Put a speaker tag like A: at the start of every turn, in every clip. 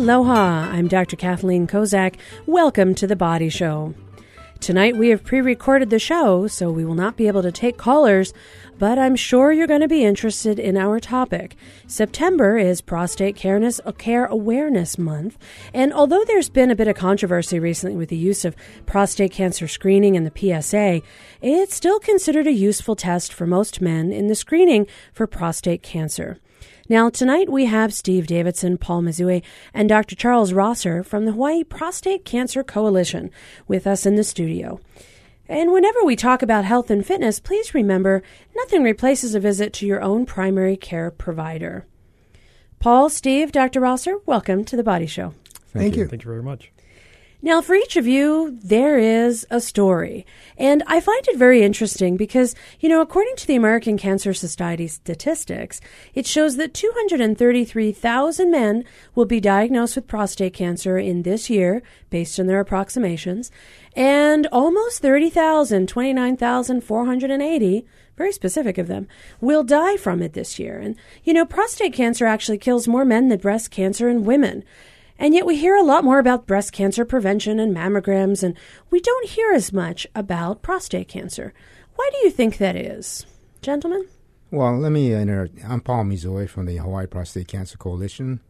A: Aloha, I'm Dr. Kathleen Kozak. Welcome to The Body Show. Tonight we have pre recorded the show, so we will not be able to take callers, but I'm sure you're going to be interested in our topic. September is Prostate uh, Care Awareness Month, and although there's been a bit of controversy recently with the use of prostate cancer screening in the PSA, it's still considered a useful test for most men in the screening for prostate cancer. Now, tonight we have Steve Davidson, Paul Mizue, and Dr. Charles Rosser from the Hawaii Prostate Cancer Coalition with us in the studio. And whenever we talk about health and fitness, please remember nothing replaces a visit to your own primary care provider. Paul, Steve, Dr. Rosser, welcome to the Body Show.
B: Thank, Thank you.
C: you. Thank you very much.
A: Now, for each of you, there is a story. And I find it very interesting because, you know, according to the American Cancer Society statistics, it shows that 233,000 men will be diagnosed with prostate cancer in this year, based on their approximations, and almost 30,000, 29,480, very specific of them, will die from it this year. And, you know, prostate cancer actually kills more men than breast cancer in women. And yet we hear a lot more about breast cancer prevention and mammograms, and we don't hear as much about prostate cancer. Why do you think that is? Gentlemen?
B: Well, let me inter- I'm Paul Mizue from the Hawaii Prostate Cancer Coalition.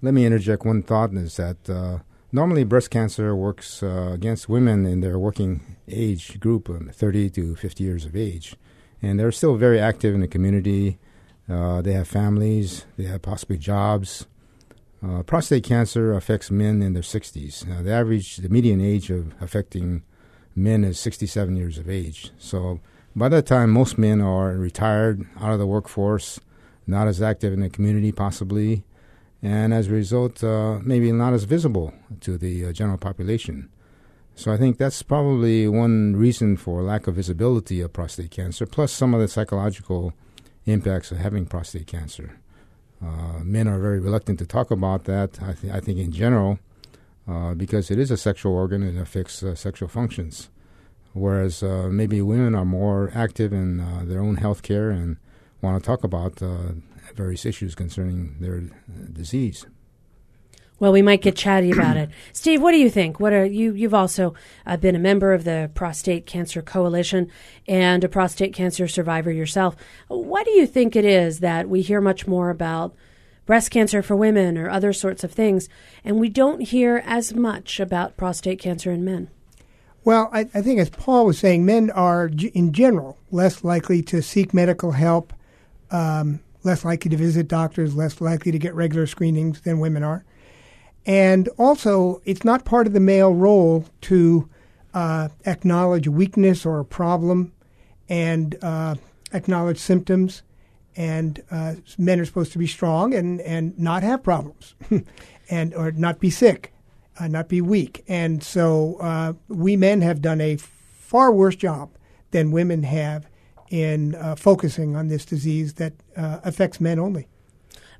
B: Let me interject one thought is that uh, normally breast cancer works uh, against women in their working age group, um, 30 to 50 years of age. And they're still very active in the community. Uh, they have families, they have possibly jobs. Uh, prostate cancer affects men in their 60s. Uh, the average, the median age of affecting men is 67 years of age. So by that time, most men are retired, out of the workforce, not as active in the community, possibly, and as a result, uh, maybe not as visible to the uh, general population. So I think that's probably one reason for lack of visibility of prostate cancer, plus some of the psychological impacts of having prostate cancer. Uh, men are very reluctant to talk about that. I, th- I think in general, uh, because it is a sexual organ and affects uh, sexual functions, whereas uh, maybe women are more active in uh, their own health care and want to talk about various issues concerning their disease.
A: Well, we might get chatty about it. Steve, what do you think? What are you? You've also uh, been a member of the Prostate Cancer Coalition and a prostate cancer survivor yourself. What do you think it is that we hear much more about breast cancer for women or other sorts of things, and we don't hear as much about prostate cancer in men?
D: Well, I, I think as Paul was saying, men are in general less likely to seek medical help, um, less likely to visit doctors, less likely to get regular screenings than women are. And also, it's not part of the male role to uh, acknowledge weakness or a problem and uh, acknowledge symptoms. And uh, men are supposed to be strong and, and not have problems, and or not be sick, uh, not be weak. And so uh, we men have done a far worse job than women have in uh, focusing on this disease that affects men only.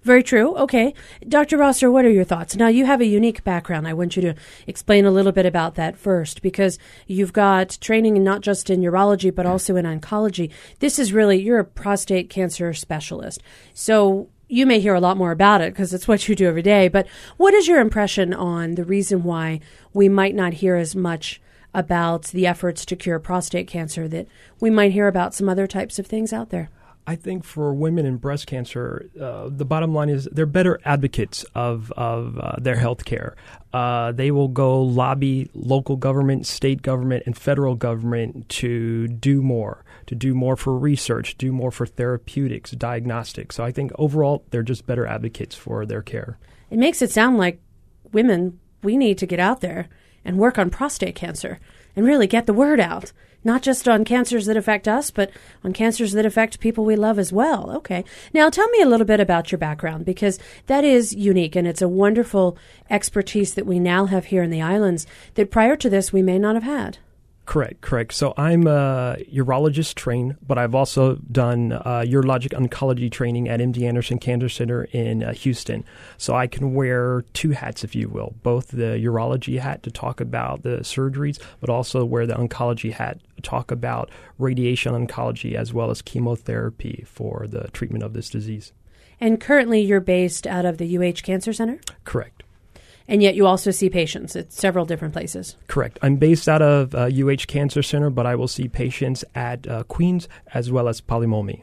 A: Very true. Okay. Dr. Rosser, what are your thoughts? Now, you have a unique background. I want you to explain a little bit about that first because you've got training not just in urology, but also in oncology. This is really, you're a prostate cancer specialist. So, you may hear a lot more about it because it's what you do every day. But what is your impression on the reason why we might not hear as much about the efforts to cure prostate cancer that we might hear about some other types of things out there?
C: I think for women in breast cancer, uh, the bottom line is they're better advocates of, of uh, their health care. Uh, they will go lobby local government, state government, and federal government to do more, to do more for research, do more for therapeutics, diagnostics. So I think overall, they're just better advocates for their care.
A: It makes it sound like women, we need to get out there and work on prostate cancer and really get the word out not just on cancers that affect us, but on cancers that affect people we love as well. Okay. Now tell me a little bit about your background because that is unique and it's a wonderful expertise that we now have here in the islands that prior to this we may not have had.
C: Correct, correct. So I'm a urologist trained, but I've also done uh, urologic oncology training at MD Anderson Cancer Center in uh, Houston. So I can wear two hats, if you will, both the urology hat to talk about the surgeries, but also wear the oncology hat to talk about radiation oncology as well as chemotherapy for the treatment of this disease.
A: And currently you're based out of the UH Cancer Center?
C: Correct.
A: And yet you also see patients at several different places.
C: Correct. I'm based out of uh, UH Cancer Center, but I will see patients at uh, Queens as well as Pali Momi.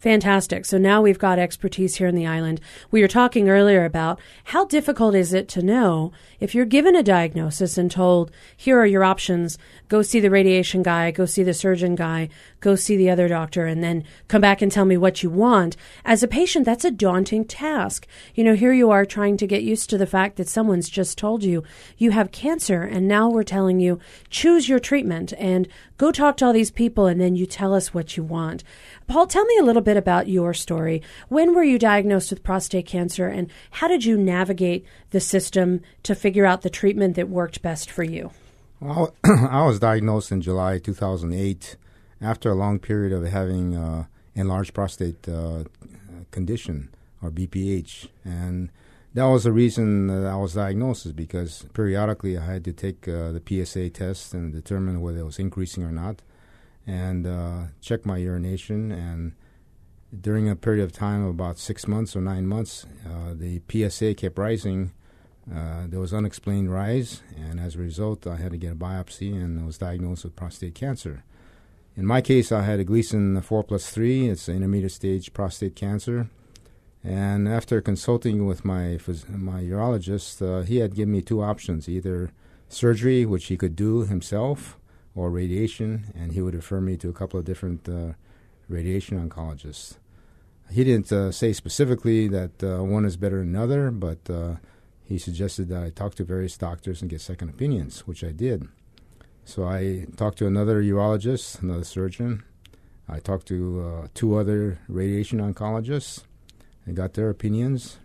A: Fantastic. So now we've got expertise here in the island. We were talking earlier about how difficult is it to know if you're given a diagnosis and told, here are your options, go see the radiation guy, go see the surgeon guy, go see the other doctor, and then come back and tell me what you want. As a patient, that's a daunting task. You know, here you are trying to get used to the fact that someone's just told you you have cancer, and now we're telling you, choose your treatment and go talk to all these people, and then you tell us what you want. Paul, tell me a little bit about your story. When were you diagnosed with prostate cancer, and how did you navigate the system to figure out the treatment that worked best for you?
B: Well, I was diagnosed in July 2008 after a long period of having uh, enlarged prostate uh, condition, or BPH. And that was the reason that I was diagnosed, is because periodically I had to take uh, the PSA test and determine whether it was increasing or not and uh, check my urination. And during a period of time of about six months or nine months, uh, the PSA kept rising. Uh, there was unexplained rise, and as a result, I had to get a biopsy and was diagnosed with prostate cancer. In my case, I had a Gleason 4 plus 3. It's intermediate stage prostate cancer. And after consulting with my my urologist, uh, he had given me two options: either surgery, which he could do himself, or radiation, and he would refer me to a couple of different uh, radiation oncologists. He didn't uh, say specifically that uh, one is better than another, but uh, he suggested that I talk to various doctors and get second opinions, which I did. So I talked to another urologist, another surgeon. I talked to uh, two other radiation oncologists and got their opinions.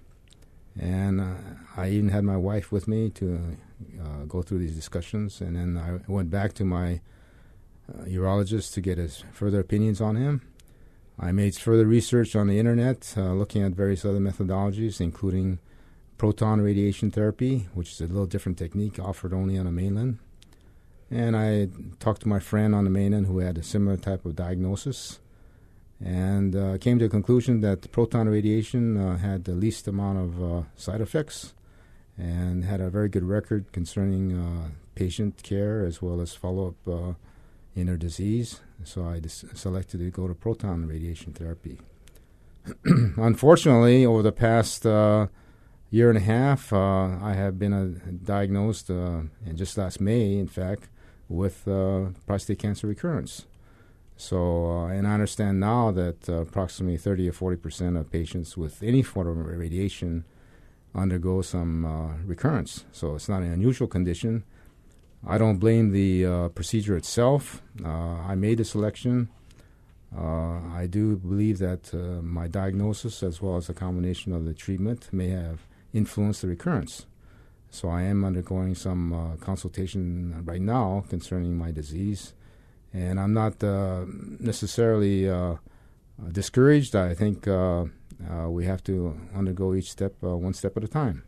B: And uh, I even had my wife with me to uh, go through these discussions, and then I went back to my uh, urologist to get his further opinions on him. I made further research on the internet, uh, looking at various other methodologies, including proton radiation therapy, which is a little different technique offered only on the mainland. And I talked to my friend on the mainland who had a similar type of diagnosis and uh, came to a conclusion that proton radiation uh, had the least amount of uh, side effects and had a very good record concerning uh, patient care as well as follow up uh, in her disease. So I selected to go to proton radiation therapy. Unfortunately, over the past uh, year and a half, uh, I have been uh, diagnosed, uh, and just last May, in fact, with prostate cancer recurrence. So, and I understand now that approximately 30 or 40 percent of patients with any form of radiation undergo some uh, recurrence. So it's not an unusual condition. I don't blame the uh, procedure itself. Uh, I made the selection. Uh, I do believe that uh, my diagnosis, as well as a combination of the treatment, may have influenced the recurrence. So I am undergoing some uh, consultation right now concerning my disease, and I'm not necessarily discouraged. I think uh, we have to undergo each step uh, one step at a time.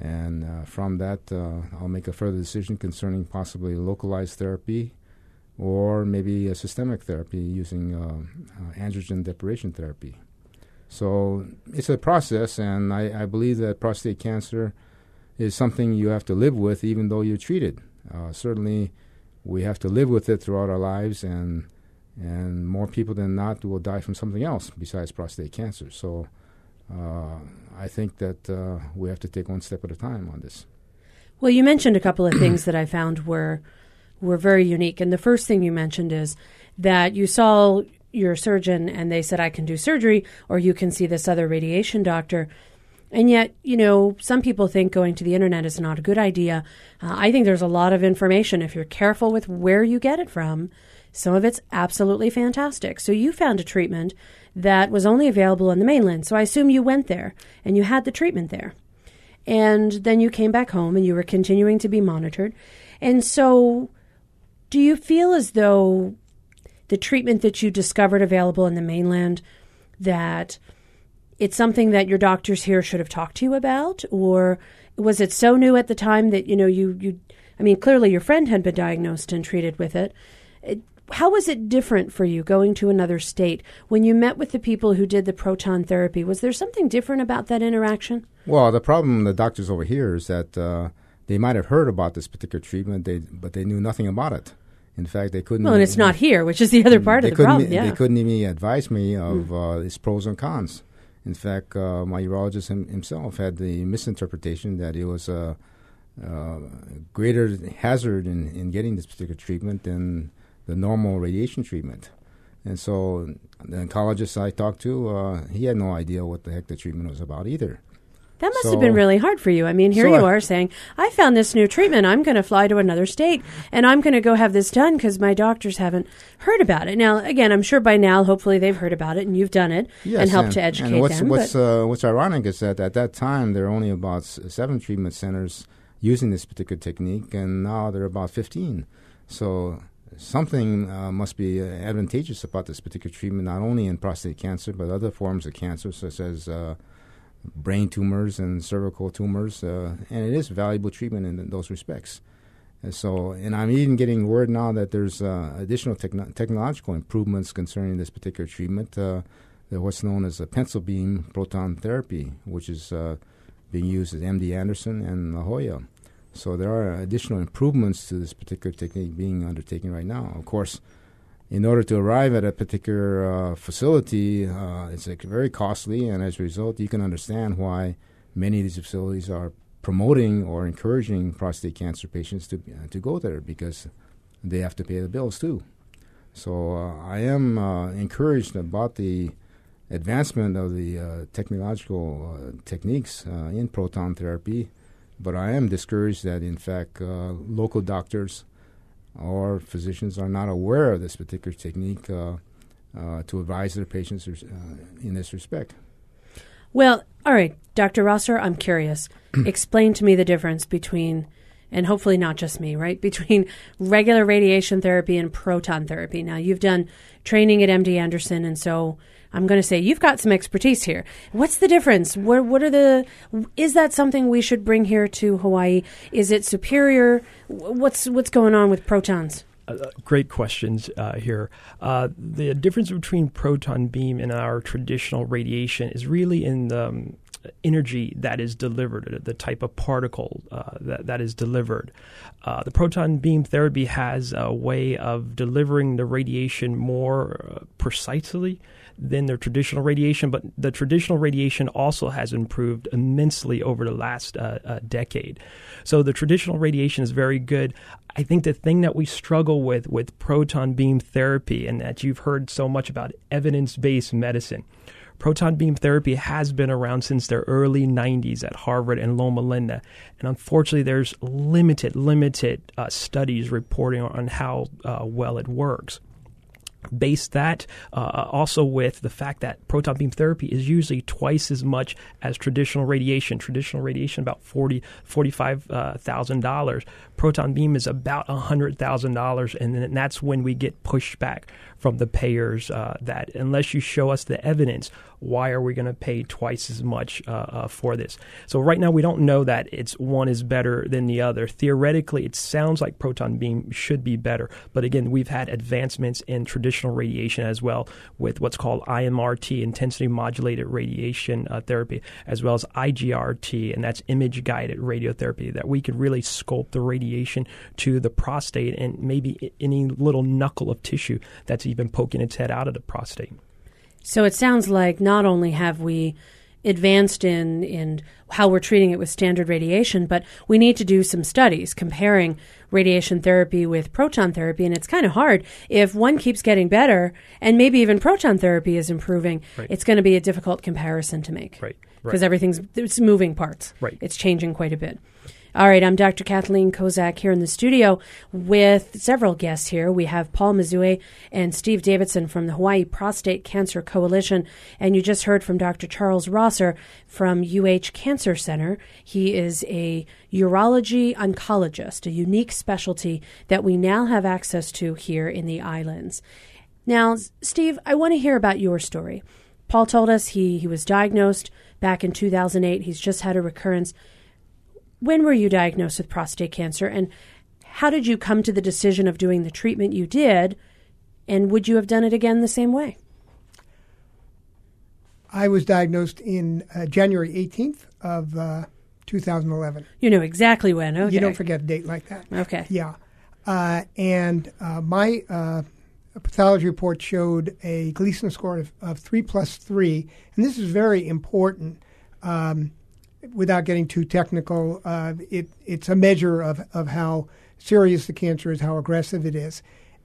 B: And uh, from that, uh, I'll make a further decision concerning possibly localized therapy or maybe a systemic therapy using uh, androgen deprivation therapy. So it's a process, and I, I, believe that prostate cancer is something you have to live with even though you're treated. certainly, we have to live with it throughout our lives, and and more people than not will die from something else besides prostate cancer. So uh, I think that uh, we have to take one step at a time on this.
A: Well, you mentioned a couple of things that I found were were very unique, and the first thing you mentioned is that you saw your surgeon and they said I can do surgery, or you can see this other radiation doctor. And yet, you know, some people think going to the internet is not a good idea. Uh, I think there's a lot of information if you're careful with where you get it from some of it's absolutely fantastic. So you found a treatment that was only available on the mainland. So I assume you went there and you had the treatment there. And then you came back home and you were continuing to be monitored. And so do you feel as though the treatment that you discovered available in the mainland that it's something that your doctors here should have talked to you about or was it so new at the time that you know you you I mean clearly your friend had been diagnosed and treated with it how was it different for you going to another state when you met with the people who did the proton therapy? Was there something different about that interaction?
B: Well, the problem the doctors over here is that uh, they might have heard about this particular treatment, they, but they knew nothing about it. In fact, they couldn't.
A: Well, and it's not here, which is the other part of the problem. Yeah.
B: They couldn't even advise me of mm. uh, its pros and cons. In fact, uh, my urologist him, himself had the misinterpretation that it was a, a greater hazard in, in getting this particular treatment than the normal radiation treatment. And so the oncologist I talked to, uh, he had no idea what the heck the treatment was about either.
A: That must so, have been really hard for you. I mean, here so you I, are saying, I found this new treatment. I'm going to fly to another state and I'm going to go have this done because my doctors haven't heard about it. Now, again, I'm sure by now, hopefully, they've heard about it and you've done it
B: yes,
A: and helped
B: and,
A: to educate
B: and what's,
A: them.
B: What's, uh, what's ironic is that at that time, there were only about seven treatment centers using this particular technique, and now there are about 15. So something uh, must be uh, advantageous about this particular treatment, not only in prostate cancer, but other forms of cancer, such as uh, brain tumors and cervical tumors. Uh, and it is valuable treatment in, in those respects. And so, and I'm even getting word now that there's uh, additional techno- technological improvements concerning this particular treatment. Uh, what's known as a pencil beam proton therapy, which is being used at MD Anderson and La Jolla. So there are additional improvements to this particular technique being undertaken right now. Of course, in order to arrive at a particular uh, facility, uh, it's very costly, and as a result, you can understand why many of these facilities are promoting or encouraging prostate cancer patients to uh, to go there because they have to pay the bills too. So uh, I am uh, encouraged about the advancement of the technological techniques in proton therapy but I am discouraged that, in fact, uh, local doctors or physicians are not aware of this particular technique uh, uh, to advise their patients uh, in this respect.
A: Well, all right, Dr. Rosser, I'm curious. Explain to me the difference between, and hopefully not just me, right, between regular radiation therapy and proton therapy. Now, you've done training at MD Anderson, and so I'm going to say you've got some expertise here. What's the difference? What what are the is that something we should bring here to Hawaii? Is it superior? What's what's going on with protons?
C: Uh, uh, great questions uh, here. Uh, the difference between proton beam and our traditional radiation is really in the um, energy that is delivered, the type of particle uh, that, that is delivered. Uh, the proton beam therapy has a way of delivering the radiation more precisely than their traditional radiation, but the traditional radiation also has improved immensely over the last uh, uh, decade. So the traditional radiation is very good. I think the thing that we struggle with with proton beam therapy, and that you've heard so much about evidence based medicine. Proton beam therapy has been around since the early 90s at Harvard and Loma Linda. And unfortunately, there's limited, limited uh, studies reporting on how uh, well it works base that uh, also with the fact that proton beam therapy is usually twice as much as traditional radiation. Traditional radiation about forty forty five uh, thousand dollars. Proton beam is about hundred thousand dollars, and then that's when we get pushback from the payers uh, that unless you show us the evidence, why are we going to pay twice as much uh, uh, for this? So right now we don't know that it's one is better than the other. Theoretically, it sounds like proton beam should be better, but again, we've had advancements in traditional radiation as well with what's called IMRT, intensity modulated radiation uh, therapy, as well as IGRT, and that's image guided radiotherapy that we can really sculpt the radiation to the prostate and maybe any little knuckle of tissue that's even poking its head out of the prostate.
A: So it sounds like not only have we advanced in in how we're treating it with standard radiation, but we need to do some studies comparing radiation therapy with proton therapy, and it's kind of hard if one keeps getting better and maybe even proton therapy is improving. Right. It's going to be a difficult comparison to make,
C: right?
A: Because right. everything's it's moving parts,
C: right?
A: It's changing quite a bit. All right, I'm Dr. Kathleen Kozak here in the studio with several guests here. We have Paul Mizue and Steve Davidson from the Hawaii Prostate Cancer Coalition. And you just heard from Dr. Charles Rosser from UH Cancer Center. He is a urology oncologist, a unique specialty that we now have access to here in the islands. Now, Steve, I want to hear about your story. Paul told us he, he was diagnosed back in 2008. He's just had a recurrence when were you diagnosed with prostate cancer and how did you come to the decision of doing the treatment you did And would you have done it again the same way?
D: I was diagnosed in uh, January 18th of uh, 2011.
A: You know exactly when. Okay.
D: You don't forget a date like that.
A: Okay.
D: Yeah. Uh, and uh, my uh, pathology report showed a Gleason score of, of, 3 plus 3. And this is very important. Um, without getting too technical, uh, it, it's a measure of, of how serious the cancer is, how aggressive it is.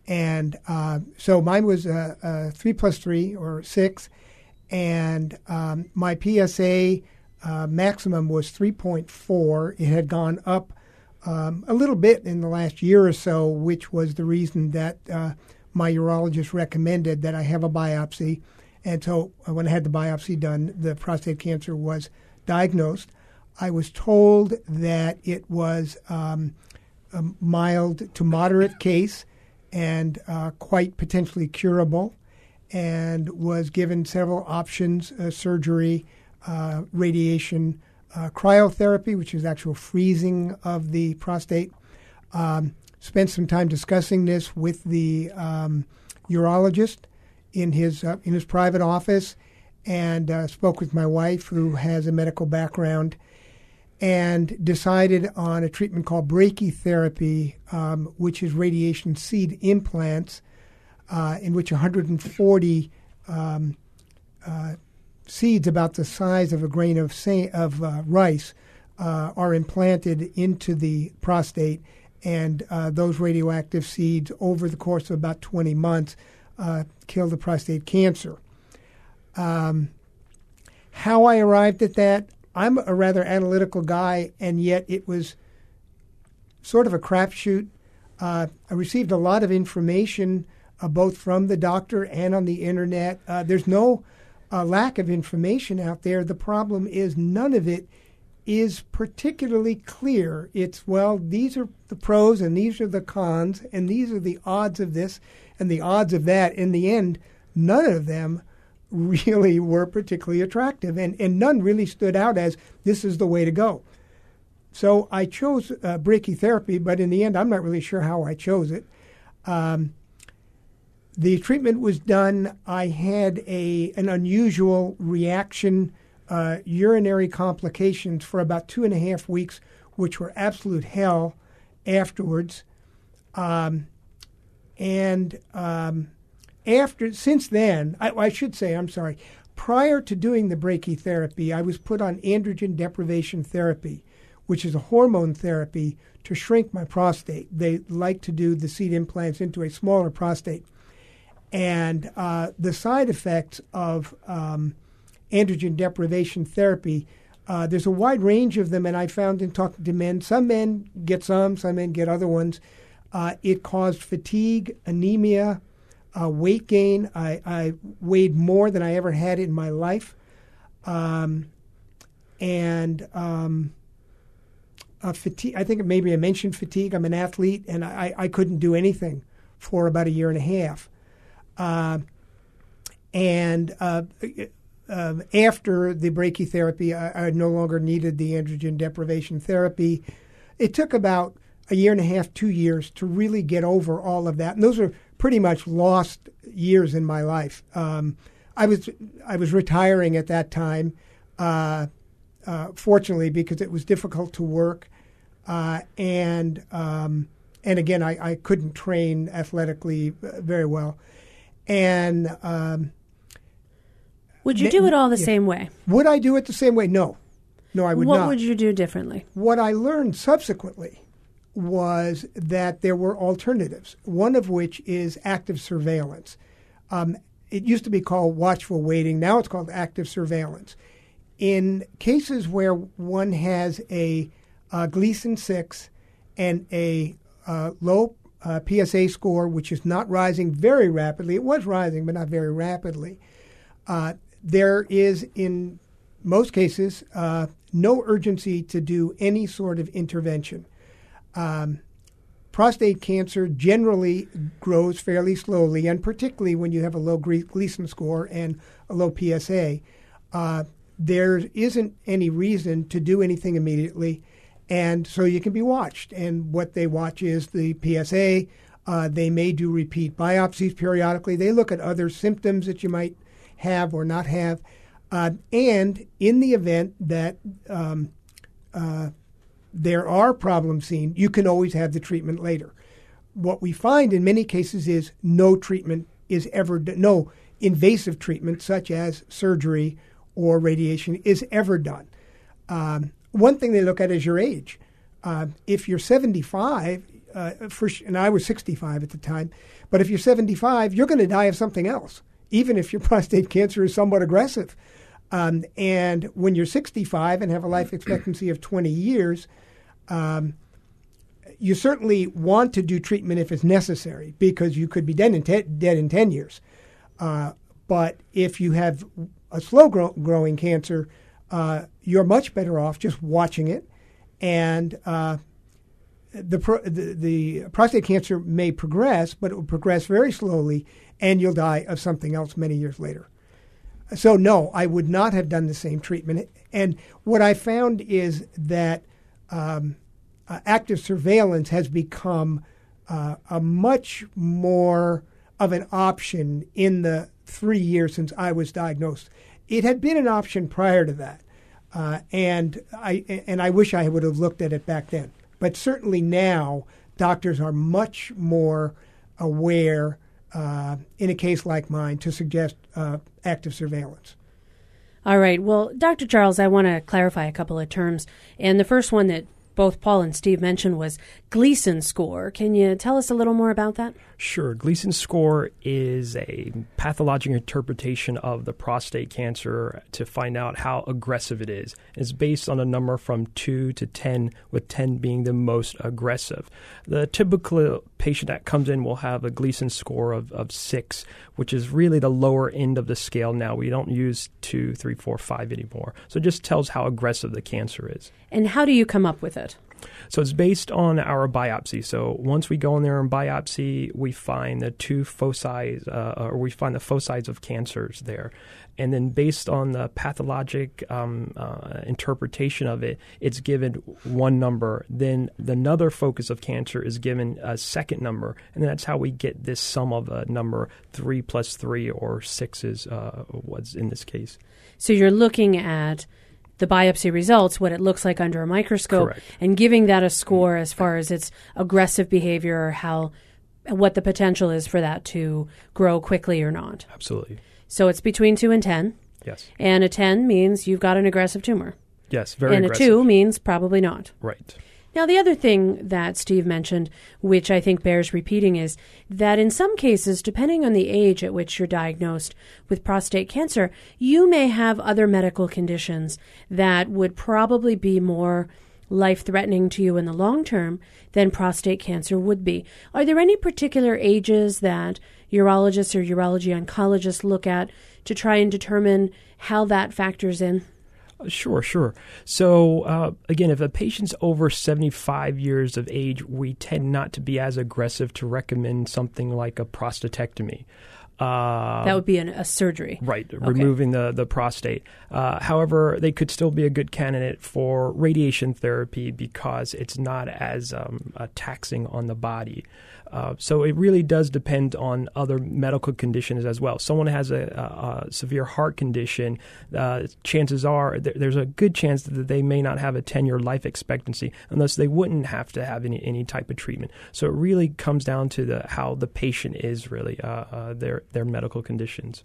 D: And uh, so mine was a, a, 3 plus 3 or 6. And um, my PSA uh, maximum was 3.4. It had gone up um, a little bit in the last year or so, which was the reason that uh, my urologist recommended that I have a biopsy. And so uh, when I had the biopsy done, the prostate cancer was diagnosed. I was told that it was um, a mild to moderate case and uh, quite potentially curable, and was given several options uh, surgery, uh, radiation, uh, cryotherapy, which is actual freezing of the prostate. Um, spent some time discussing this with the um, urologist in his uh, in his private office, and uh, spoke with my wife, who has a medical background, and decided on a treatment called brachytherapy, um, which is radiation seed implants, uh, in which 140 um, uh, seeds about the size of a grain of, sa- of uh, rice uh, are implanted into the prostate, and uh, those radioactive seeds, over the course of about 20 months, kill the prostate cancer. Um, how I arrived at that, I'm a rather analytical guy, and yet it was sort of a crapshoot. Uh, I received a lot of information uh, both from the doctor and on the internet. there's no a lack of information out there. The problem is none of it is particularly clear. It's, well, these are the pros and these are the cons, and these are the odds of this and the odds of that. In the end, none of them really were particularly attractive, and, and none really stood out as this is the way to go. So I chose uh, brachytherapy, but in the end, I'm not really sure how I chose it. Um, the treatment was done. I had a an unusual reaction, uh, urinary complications for about two and a half weeks, which were absolute hell afterwards. Um, and um, after since then, I, I, should say, I'm sorry. Prior to doing the brachytherapy, I was put on androgen deprivation therapy, which is a hormone therapy to shrink my prostate. They like to do the seed implants into a smaller prostate. And uh, the side effects of um, androgen deprivation therapy, uh, there's a wide range of them, and I found in talking to men, some men get some, some men get other ones. Uh, it caused fatigue, anemia, uh, weight gain. I, I, weighed more than I ever had in my life. Um, and um, fatigue, I think maybe I mentioned fatigue. I'm an athlete, and I, I couldn't do anything for about a year and a half. Uh, and uh, uh, after the brachytherapy, I, I, no longer needed the androgen deprivation therapy. It took about a year and a half, two years to really get over all of that. And those are pretty much lost years in my life. Um, I was I was retiring at that time, uh, uh, fortunately, because it was difficult to work, uh, and um, and again, I, I couldn't train athletically very well. And um,
A: would you do it all the yeah. same way?
D: Would I do it the same way? No, no, I would
A: what
D: not.
A: What would you do differently?
D: What I learned subsequently was that there were alternatives. One of which is active surveillance. Um, it used to be called watchful waiting. Now it's called active surveillance. In cases where one has a, a Gleason six and a uh, low uh, PSA score, which is not rising very rapidly. It was rising, but not very rapidly. Uh, there is, in most cases, uh, no urgency to do any sort of intervention. Um, prostate cancer generally grows fairly slowly, and particularly when you have a low Gleason score and a low PSA, uh, there isn't any reason to do anything immediately and so you can be watched. And what they watch is the PSA. Uh, they may do repeat biopsies periodically. They look at other symptoms that you might have or not have. Uh, and in the event that um, uh, there are problems seen, you can always have the treatment later. What we find in many cases is no treatment is ever done, no invasive treatment such as surgery or radiation is ever done. Um, one thing they look at is your age. Uh, if you're 75, uh, for, and I was 65 at the time, but if you're 75, you're going to die of something else, even if your prostate cancer is somewhat aggressive. Um, and when you're 65 and have a life expectancy of 20 years, um, you certainly want to do treatment if it's necessary because you could be dead in, te- dead in 10 years. Uh, but if you have a slow grow- growing cancer, uh, you're much better off just watching it. And uh, the, pro- the, the prostate cancer may progress, but it will progress very slowly, and you'll die of something else many years later. So, no, I would not have done the same treatment. And what I found is that um, uh, active surveillance has become uh, a much more of an option in the three years since I was diagnosed. It had been an option prior to that, uh, and I and I wish I would have looked at it back then. But certainly now, doctors are much more aware uh, in a case like mine to suggest uh, active surveillance.
A: All right. Well, Dr. Charles, I want to clarify a couple of terms. And the first one that both Paul and Steve mentioned was Gleason score. Can you tell us a little more about that?
C: Sure. Gleason score is a pathologic interpretation of the prostate cancer to find out how aggressive it is. It's based on a number from 2 to 10, with 10 being the most aggressive. The typical patient that comes in will have a Gleason score of, of 6, which is really the lower end of the scale now. We don't use 2, 3, 4, 5 anymore. So it just tells how aggressive the cancer is.
A: And how do you come up with it?
C: So it's based on our biopsy. So once we go in there and biopsy, we find the two foci, uh, or we find the foci of cancers there. And then based on the pathologic um, uh, interpretation of it, it's given one number. Then another focus of cancer is given a second number. And that's how we get this sum of a number three plus three or six is uh, what's in this case.
A: So you're looking at the biopsy results, what it looks like under a microscope,
C: Correct.
A: and giving that a score as far as its aggressive behavior or how what the potential is for that to grow quickly or not.
C: Absolutely.
A: So it's between 2 and 10,
C: Yes.
A: and a 10 means you've got an aggressive tumor.
C: Yes. Very
A: and
C: aggressive.
A: a 2 means probably not.
C: Right.
A: Now, the other thing that Steve mentioned, which I think bears repeating, is that in some cases, depending on the age at which you're diagnosed with prostate cancer, you may have other medical conditions that would probably be more life threatening to you in the long term than prostate cancer would be. Are there any particular ages that urologists or urology oncologists look at to try and determine how that factors in?
C: Sure, sure. So, uh, again, if a patient's over 75 years of age, we tend not to be as aggressive to recommend something like a prostatectomy. Uh,
A: That would be an, a surgery.
C: Right, removing the, the prostate. Uh, however, they could still be a good candidate for radiation therapy because it's not as um, uh, taxing on the body. Uh, so it really does depend on other medical conditions as well. Someone has a, a, a severe heart condition, uh, chances are th- there's a good chance that they may not have a 10 year life expectancy unless they wouldn't have to have any, any type of treatment. So it really comes down to the how the patient is really, uh, uh, their, their medical conditions.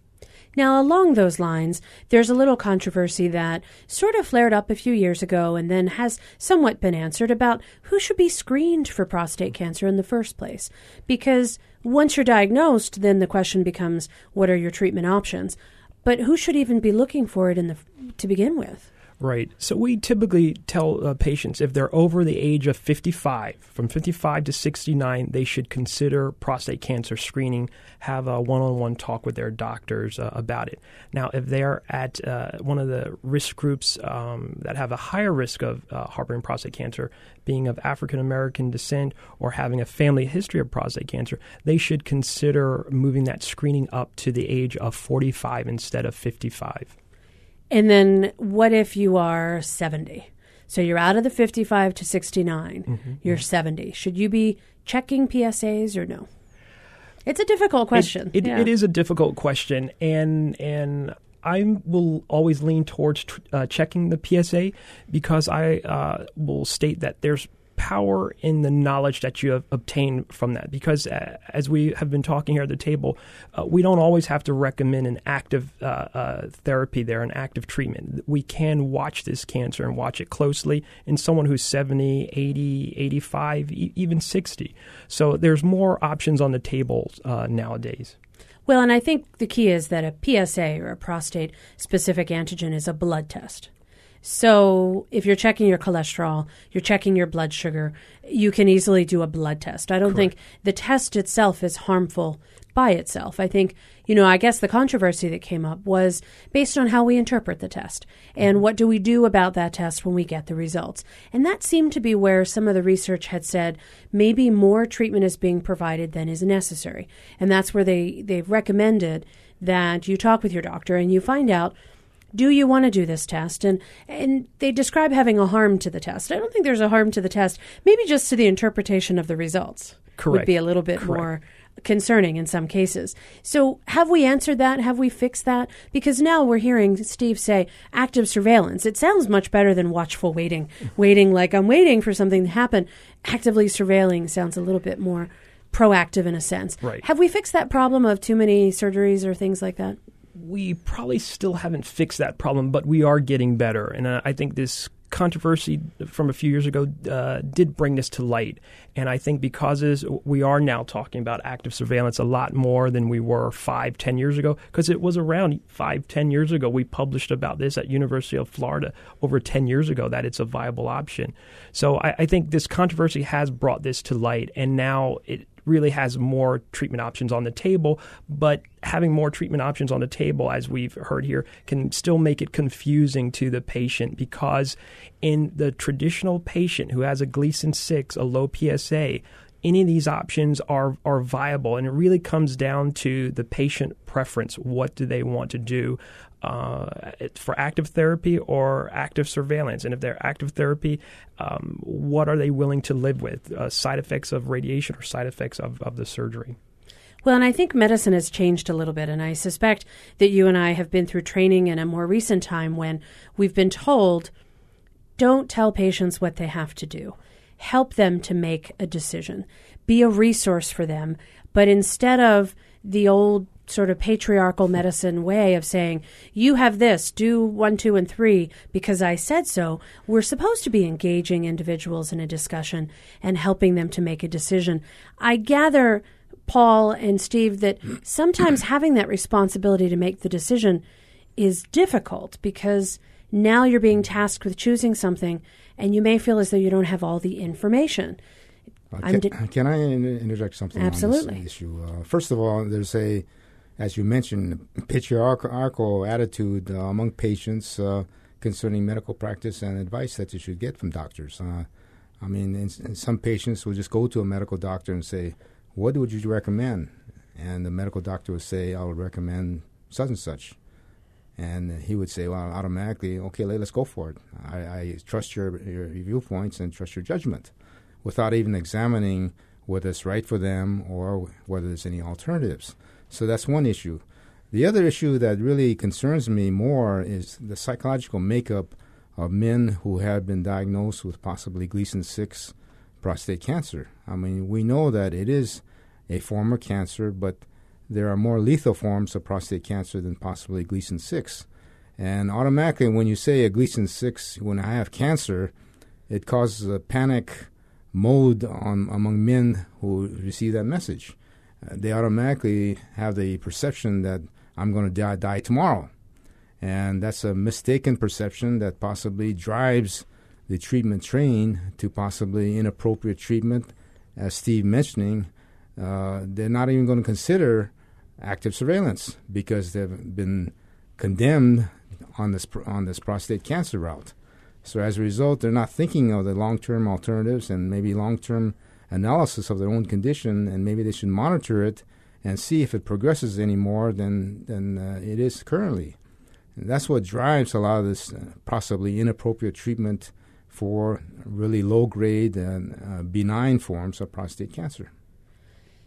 A: Now, along those lines, there's a little controversy that sort of flared up a few years ago and then has somewhat been answered about who should be screened for prostate cancer in the first place. Because once you're diagnosed, then the question becomes what are your treatment options? But who should even be looking for it in the to begin with?
C: Right. So we typically tell uh, patients if they're over the age of 55, from 55 to 69, they should consider prostate cancer screening, have a one on one talk with their doctors uh, about it. Now, if they're at uh, one of the risk groups um, that have a higher risk of uh, harboring prostate cancer, being of African American descent or having a family history of prostate cancer, they should consider moving that screening up to the age of 45 instead of 55.
A: And then what if you are 70? So you're out of the 55 to 69.
C: Mm-hmm.
A: You're 70. Should you be checking PSAs or no? It's a difficult question.
C: It, it,
A: yeah.
C: it is a difficult question, and and I will always lean towards uh, checking the PSA because I uh, will state that there's power in the knowledge that you have obtained from that. Because uh, as we have been talking here at the table, uh, we don't always have to recommend an active uh, uh therapy there, an active treatment. We can watch this cancer and watch it closely in someone who's 70, 80, 85, e- even 60. So there's more options on the table uh, nowadays.
A: Well, and I think the key is that a PSA or a prostate specific antigen is a blood test. So if you're checking your cholesterol, you're checking your blood sugar, you can easily do a blood test. I don't Correct. think the test itself is harmful by itself. I think, you know, I guess the controversy that came up was based on how we interpret the test and mm-hmm. what do we do about that test when we get the results. And that seemed to be where some of the research had said maybe more treatment is being provided than is necessary. And that's where they, they've recommended that you talk with your doctor and you find out do you want to do this test? And and they describe having a harm to the test. I don't think there's a harm to the test. Maybe just to the interpretation of the results
C: Correct.
A: would be a little bit
C: Correct.
A: more concerning in some cases. So have we answered that? Have we fixed that? Because now we're hearing Steve say active surveillance. It sounds much better than watchful waiting. waiting like I'm waiting for something to happen. Actively surveilling sounds a little bit more proactive in a sense.
C: Right.
A: Have we fixed that problem of too many surgeries or things like that?
C: We probably still haven't fixed that problem, but we are getting better. And uh, I think this controversy from a few years ago uh, did bring this to light. And I think because we are now talking about active surveillance a lot more than we were five, ten years ago, because it was around five, ten years ago. We published about this at University of Florida over ten years ago that it's a viable option. So I, I think this controversy has brought this to light, and now it really has more treatment options on the table. But having more treatment options on the table, as we've heard here, can still make it confusing to the patient because in the traditional patient who has a Gleason 6, a low PSA, any of these options are are viable, and it really comes down to the patient preference. What do they want to do? Uh, for active therapy or active surveillance. And if they're active therapy, um, what are they willing to live with? Uh, side effects of radiation or side effects of, of the surgery?
A: Well, and I think medicine has changed a little bit. And I suspect that you and I have been through training in a more recent time when we've been told don't tell patients what they have to do. Help them to make a decision. Be a resource for them. But instead of the old sort of patriarchal medicine way of saying, you have this, do one, two, and three because I said so, we're supposed to be engaging individuals in a discussion and helping them to make a decision. I gather, Paul and Steve, that sometimes having that responsibility to make the decision is difficult because now you're being tasked with choosing something and you may feel as though you don't have all the information.
B: Uh, can, di- can, I interject something
A: Absolutely.
B: on this issue? Uh, first of all, there's a as you mentioned, patriarchal attitude uh, among patients uh, concerning medical practice and advice that you should get from doctors. Uh, I mean, in, in some patients will just go to a medical doctor and say, "What would you recommend?" And the medical doctor would say, "I would recommend such and such." And he would say, "Well, automatically, okay, let's go for it. I, I trust your, your viewpoints and trust your judgment," without even examining whether it's right for them or whether there's any alternatives. So that's one issue. The other issue that really concerns me more is the psychological makeup of men who have been diagnosed with possibly Gleason 6 prostate cancer. I mean, we know that it is a form of cancer, but there are more lethal forms of prostate cancer than possibly Gleason 6. And automatically, when you say a Gleason 6, when I have cancer, it causes a panic mode on, among men who receive that message they automatically have the perception that I'm going to die, die tomorrow. And that's a mistaken perception that possibly drives the treatment train to possibly inappropriate treatment. As Steve mentioning, uh, they're not even going to consider active surveillance because they've been condemned on this on this prostate cancer route. So as a result, they're not thinking of the long-term alternatives and maybe long-term analysis of their own condition, and maybe they should monitor it and see if it progresses any more than than uh, it is currently. And that's what drives a lot of this uh, possibly inappropriate treatment for really low grade and uh, benign forms of prostate cancer.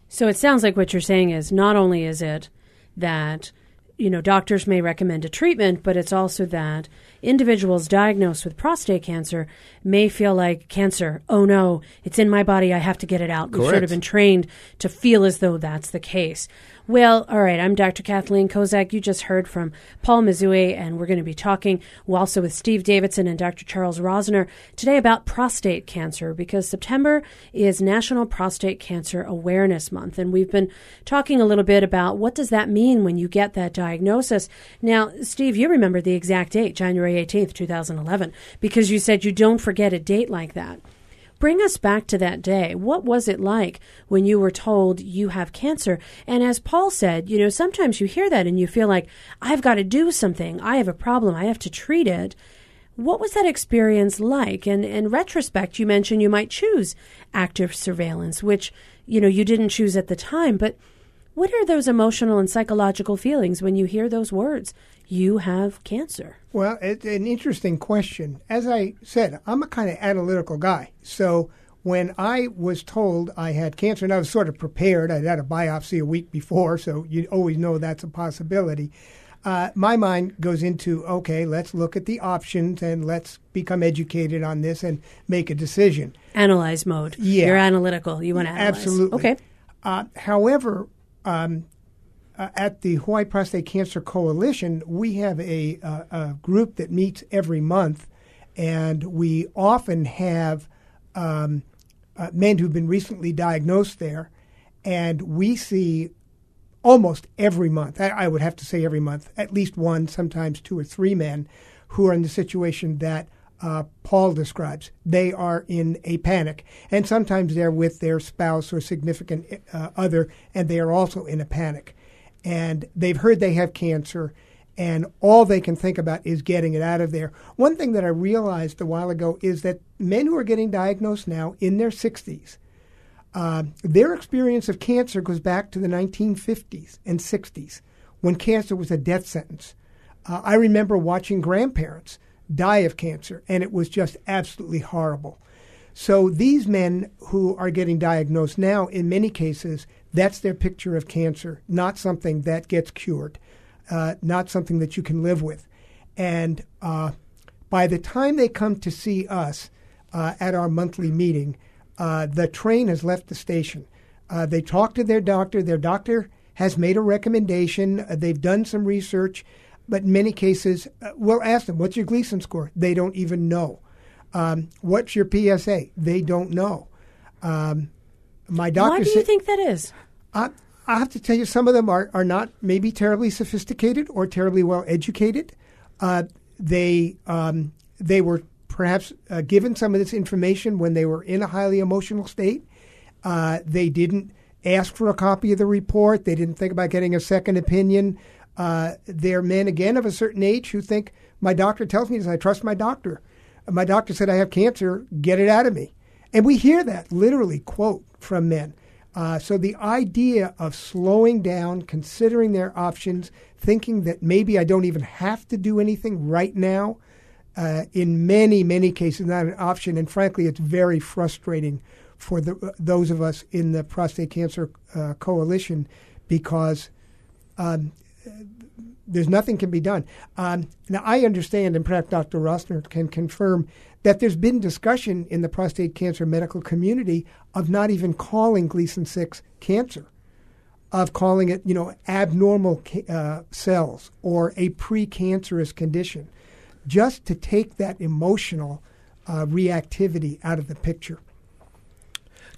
A: So it sounds like what you're saying is not only is it that you know doctors may recommend a treatment, but it's also that individuals diagnosed with prostate cancer may feel like cancer. Oh no, it's in my body. I have to get it out. We've sort of been trained to feel as though that's the case. Well, all right. I'm Dr. Kathleen Kozak. You just heard from Paul Mizue, and we're going to be talking also with Steve Davidson and Dr. Charles Rosser today about prostate cancer because September is National Prostate Cancer Awareness Month, and we've been talking a little bit about what does that mean when you get that diagnosis. Now, Steve, you remember the exact date, January 18th, 2011, because you said you don't forget a date like that. Bring us back to that day. What was it like when you were told you have cancer? And as Paul said, you know, sometimes you hear that and you feel like, I've got to do something. I have a problem. I have to treat it. What was that experience like? And in retrospect, you mentioned you might choose active surveillance, which, you know, you didn't choose at the time. But what are those emotional and psychological feelings when you hear those words? You have cancer.
D: Well, it's an interesting question. As I said, I'm a kind of analytical guy. So when I was told I had cancer, and I was sort of prepared, I'd had a biopsy a week before, so you always know that's a possibility. Uh, my mind goes into okay, let's look at the options and let's become educated on this and make a decision.
A: Analyze mode.
D: Yeah.
A: You're analytical. You want to analyze.
D: Absolutely.
A: Okay.
D: Uh, however, um, uh, at the Hawaii Prostate Cancer Coalition, we have a, uh, a, group that meets every month, and we often have um, uh, men who've been recently diagnosed there, and we see almost every month, I, I, would have to say every month, at least one, sometimes two or three men who are in the situation that uh, Paul describes. They are in a panic, and sometimes they're with their spouse or significant uh, other, and they are also in a panic and they've heard they have cancer and all they can think about is getting it out of there. One thing that I realized a while ago is that men who are getting diagnosed now in their 60s, uh, their experience of cancer goes back to the 1950s and 60s when cancer was a death sentence. Uh, I remember watching grandparents die of cancer, and it was just absolutely horrible. So these men who are getting diagnosed now, in many cases, that's their picture of cancer, not something that gets cured, uh, not something that you can live with. And uh, by the time they come to see us uh, at our monthly meeting, uh, the train has left the station. Uh, they talk to their doctor. Their doctor has made a recommendation. Uh, they've done some research, but in many cases, we'll ask them, What's your Gleason score? They don't even know. Um, what's your PSA? They don't know. Um, my doctor.
A: Why do you think that is?
D: I, I have to tell you, some of them are, are not maybe terribly sophisticated or terribly well educated. Uh, they um, they were perhaps uh, given some of this information when they were in a highly emotional state. Uh, they didn't ask for a copy of the report. They didn't think about getting a second opinion. Uh, they're men again of a certain age who think my doctor tells me this. I trust my doctor. My doctor said I have cancer. Get it out of me. And we hear that literally quote from men. Uh, so the idea of slowing down, considering their options, thinking that maybe I don't even have to do anything right now, uh, in many many cases not an option. And frankly, it's very frustrating for the, those of us in the prostate cancer uh, coalition because um, there's nothing can be done. Um, now I understand, and perhaps Dr. Rosser can confirm that there's been discussion in the prostate cancer medical community of not even calling Gleason 6 cancer, of calling it, you know, abnormal uh, cells or a precancerous condition, just to take that emotional uh, reactivity out of the picture.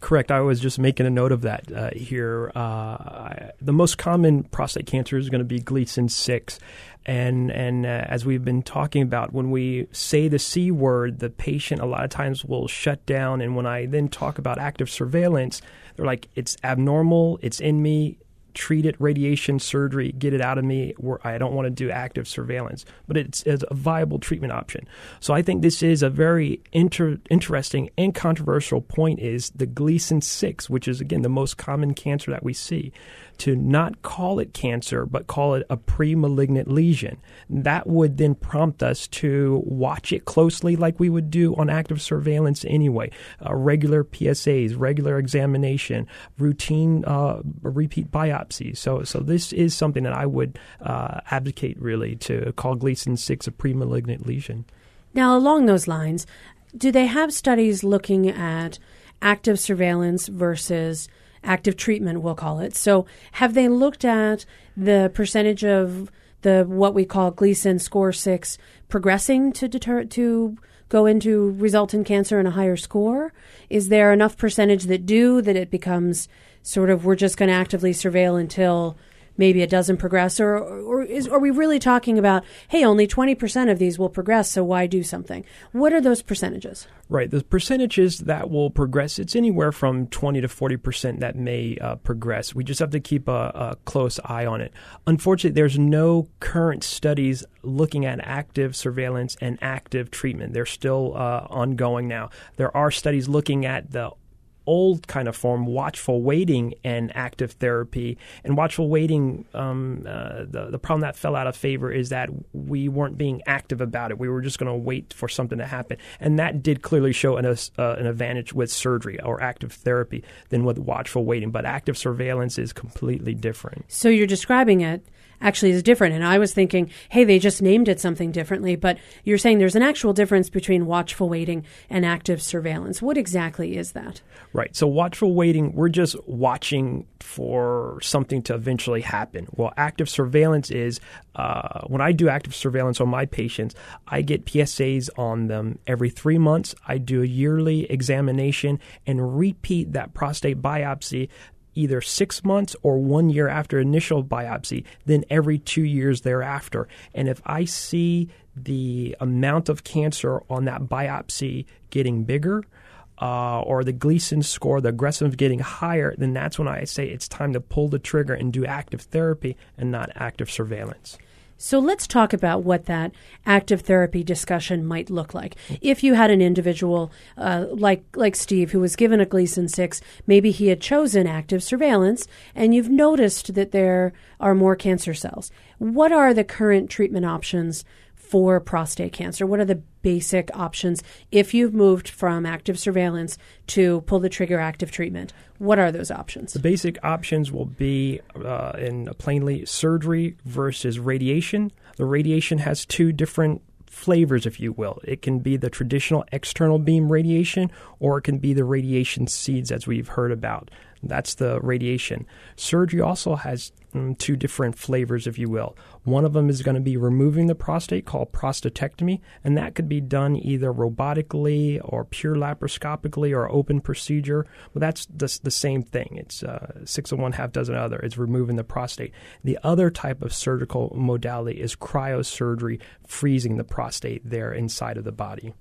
C: Correct. I was just making a note of that uh, here. Uh, the most common prostate cancer is going to be Gleason 6. And, and uh, as we've been talking about, when we say the C word, the patient a lot of times will shut down. And when I then talk about active surveillance, they're like, it's abnormal, it's in me, treat it, radiation, surgery, get it out of me. Where I don't want to do active surveillance, but it's, it's, a viable treatment option. So I think this is a very inter, interesting and controversial point. Is the Gleason six, which is again the most common cancer that we see. To not call it cancer, but call it a pre-malignant lesion. That would then prompt us to watch it closely, like we would do on active surveillance anyway. Uh, regular PSAs, regular examination, routine uh, repeat biopsies. So, so this is something that I would uh, advocate really to call Gleason six a pre-malignant lesion.
A: Now, along those lines, do they have studies looking at active surveillance versus active treatment, we'll call it? So, have they looked at the percentage of the what we call Gleason score six progressing to deter to go into result in cancer and a higher score? Is there enough percentage that do that it becomes sort of we're just going to actively surveil until maybe it doesn't progress or or is are we really talking about hey only 20% of these will progress so why do something? What are those percentages?
C: Right the percentages that will progress it's anywhere from 20 to 40% that may uh, progress. We just have to keep a, a, close eye on it. Unfortunately there's no current studies looking at active surveillance and active treatment. They're still uh, ongoing now. There are studies looking at the old kind of form, watchful waiting and active therapy. And watchful waiting, um, uh, the, the problem that fell out of favor is that we weren't being active about it. We were just going to wait for something to happen. And that did clearly show an, uh, an advantage with surgery or active therapy than with watchful waiting. But active surveillance is completely different.
A: So you're describing it actually is different. And I was thinking, hey, they just named it something differently. But you're saying there's an actual difference between watchful waiting and active surveillance. What exactly is that?
C: Right. So, watchful waiting, we're just watching for something to eventually happen. Well, active surveillance is uh, when I do active surveillance on my patients, I get PSAs on them every three months. I do a yearly examination and repeat that prostate biopsy either six months or one year after initial biopsy, then every two years thereafter. And if I see the amount of cancer on that biopsy getting bigger, uh, or the Gleason score, the aggressive getting higher, then that's when I say it's time to pull the trigger and do active therapy and not active surveillance.
A: So let's talk about what that active therapy discussion might look like. If you had an individual uh, like like Steve who was given a Gleason six, maybe he had chosen active surveillance, and you've noticed that there are more cancer cells. What are the current treatment options for prostate cancer? What are the basic options if you've moved from active surveillance to pull the trigger active treatment? What are those options?
C: The basic options will be uh, in plainly surgery versus radiation. The radiation has two different flavors, if you will. It can be the traditional external beam radiation, or it can be the radiation seeds, as we've heard about. That's the radiation. Surgery also has mm, two different flavors, if you will. One of them is going to be removing the prostate, called prostatectomy, and that could be done either robotically or pure laparoscopically or open procedure. Well, that's the, the same thing. It's uh, six of one, half dozen other. It's removing the prostate. The other type of surgical modality is cryosurgery, freezing the prostate there inside of the body.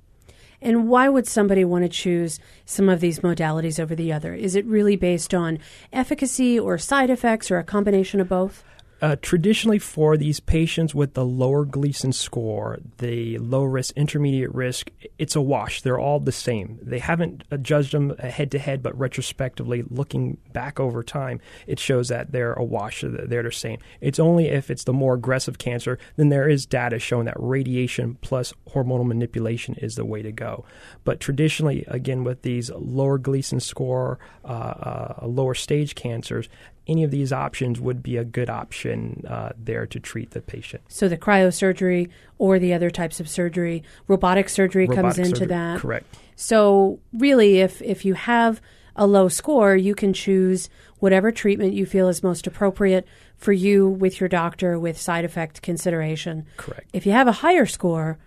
A: And why would somebody want to choose some of these modalities over the other? Is it really based on efficacy or side effects or a combination of both?
C: Uh, traditionally, for these patients with the lower Gleason score, the low risk, intermediate risk, it's a wash. They're all the same. They haven't judged them head to head, but retrospectively, looking back over time, it shows that they're a wash. They're the same. It's only if it's the more aggressive cancer, then there is data showing that radiation plus hormonal manipulation is the way to go. But traditionally, again, with these lower Gleason score, uh, uh, lower stage cancers, any of these options would be a good option uh, there to treat the patient.
A: So the cryosurgery or the other types of surgery, robotic surgery robotic comes into surgery, that.
C: Correct.
A: So really, if if you have a low score, you can choose whatever treatment you feel is most appropriate for you with your doctor with side effect consideration.
C: Correct.
A: If you have a higher score,